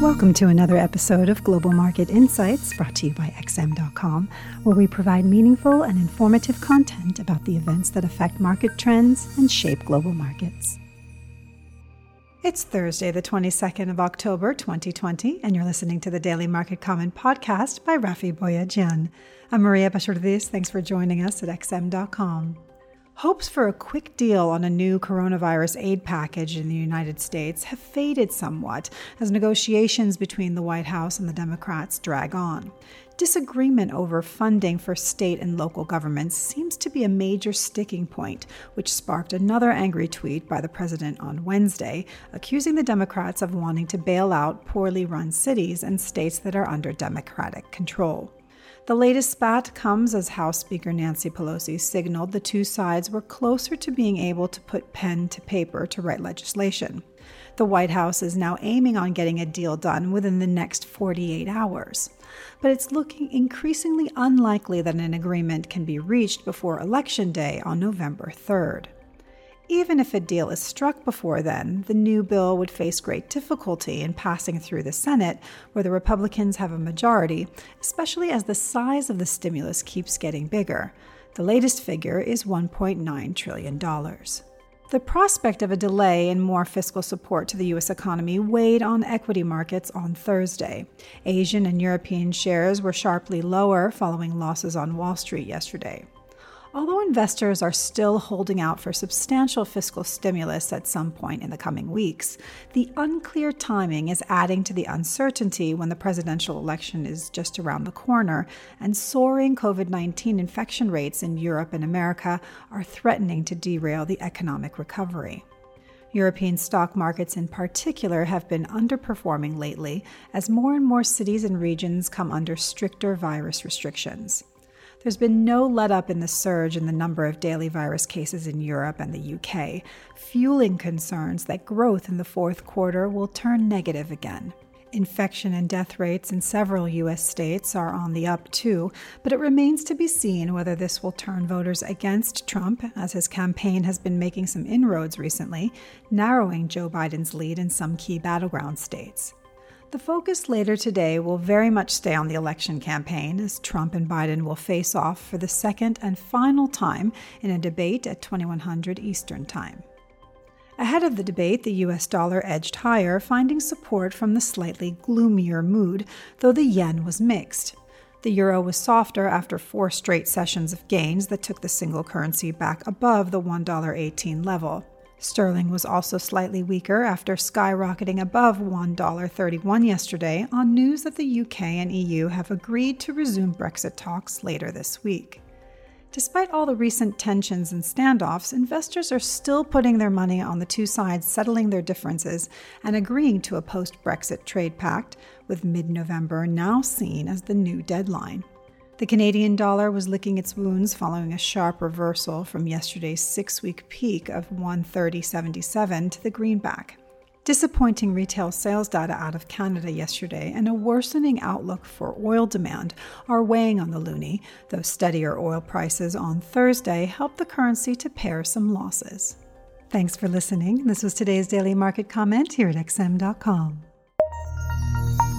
Welcome to another episode of Global Market Insights brought to you by XM.com, where we provide meaningful and informative content about the events that affect market trends and shape global markets. It's Thursday, the 22nd of October, 2020, and you're listening to the Daily Market Comment podcast by Raffi Boyadjian. I'm Maria Bashardis. Thanks for joining us at XM.com. Hopes for a quick deal on a new coronavirus aid package in the United States have faded somewhat as negotiations between the White House and the Democrats drag on. Disagreement over funding for state and local governments seems to be a major sticking point, which sparked another angry tweet by the president on Wednesday, accusing the Democrats of wanting to bail out poorly run cities and states that are under Democratic control. The latest spat comes as House Speaker Nancy Pelosi signaled the two sides were closer to being able to put pen to paper to write legislation. The White House is now aiming on getting a deal done within the next 48 hours. But it's looking increasingly unlikely that an agreement can be reached before Election Day on November 3rd. Even if a deal is struck before then, the new bill would face great difficulty in passing through the Senate, where the Republicans have a majority, especially as the size of the stimulus keeps getting bigger. The latest figure is $1.9 trillion. The prospect of a delay in more fiscal support to the U.S. economy weighed on equity markets on Thursday. Asian and European shares were sharply lower following losses on Wall Street yesterday. Although investors are still holding out for substantial fiscal stimulus at some point in the coming weeks, the unclear timing is adding to the uncertainty when the presidential election is just around the corner, and soaring COVID 19 infection rates in Europe and America are threatening to derail the economic recovery. European stock markets, in particular, have been underperforming lately as more and more cities and regions come under stricter virus restrictions. There's been no let up in the surge in the number of daily virus cases in Europe and the UK, fueling concerns that growth in the fourth quarter will turn negative again. Infection and death rates in several U.S. states are on the up too, but it remains to be seen whether this will turn voters against Trump, as his campaign has been making some inroads recently, narrowing Joe Biden's lead in some key battleground states. The focus later today will very much stay on the election campaign as Trump and Biden will face off for the second and final time in a debate at 2100 Eastern Time. Ahead of the debate, the US dollar edged higher, finding support from the slightly gloomier mood, though the yen was mixed. The euro was softer after four straight sessions of gains that took the single currency back above the $1.18 level. Sterling was also slightly weaker after skyrocketing above $1.31 yesterday on news that the UK and EU have agreed to resume Brexit talks later this week. Despite all the recent tensions and standoffs, investors are still putting their money on the two sides settling their differences and agreeing to a post Brexit trade pact, with mid November now seen as the new deadline. The Canadian dollar was licking its wounds following a sharp reversal from yesterday's six week peak of 130.77 to the greenback. Disappointing retail sales data out of Canada yesterday and a worsening outlook for oil demand are weighing on the loonie, though steadier oil prices on Thursday helped the currency to pare some losses. Thanks for listening. This was today's daily market comment here at XM.com.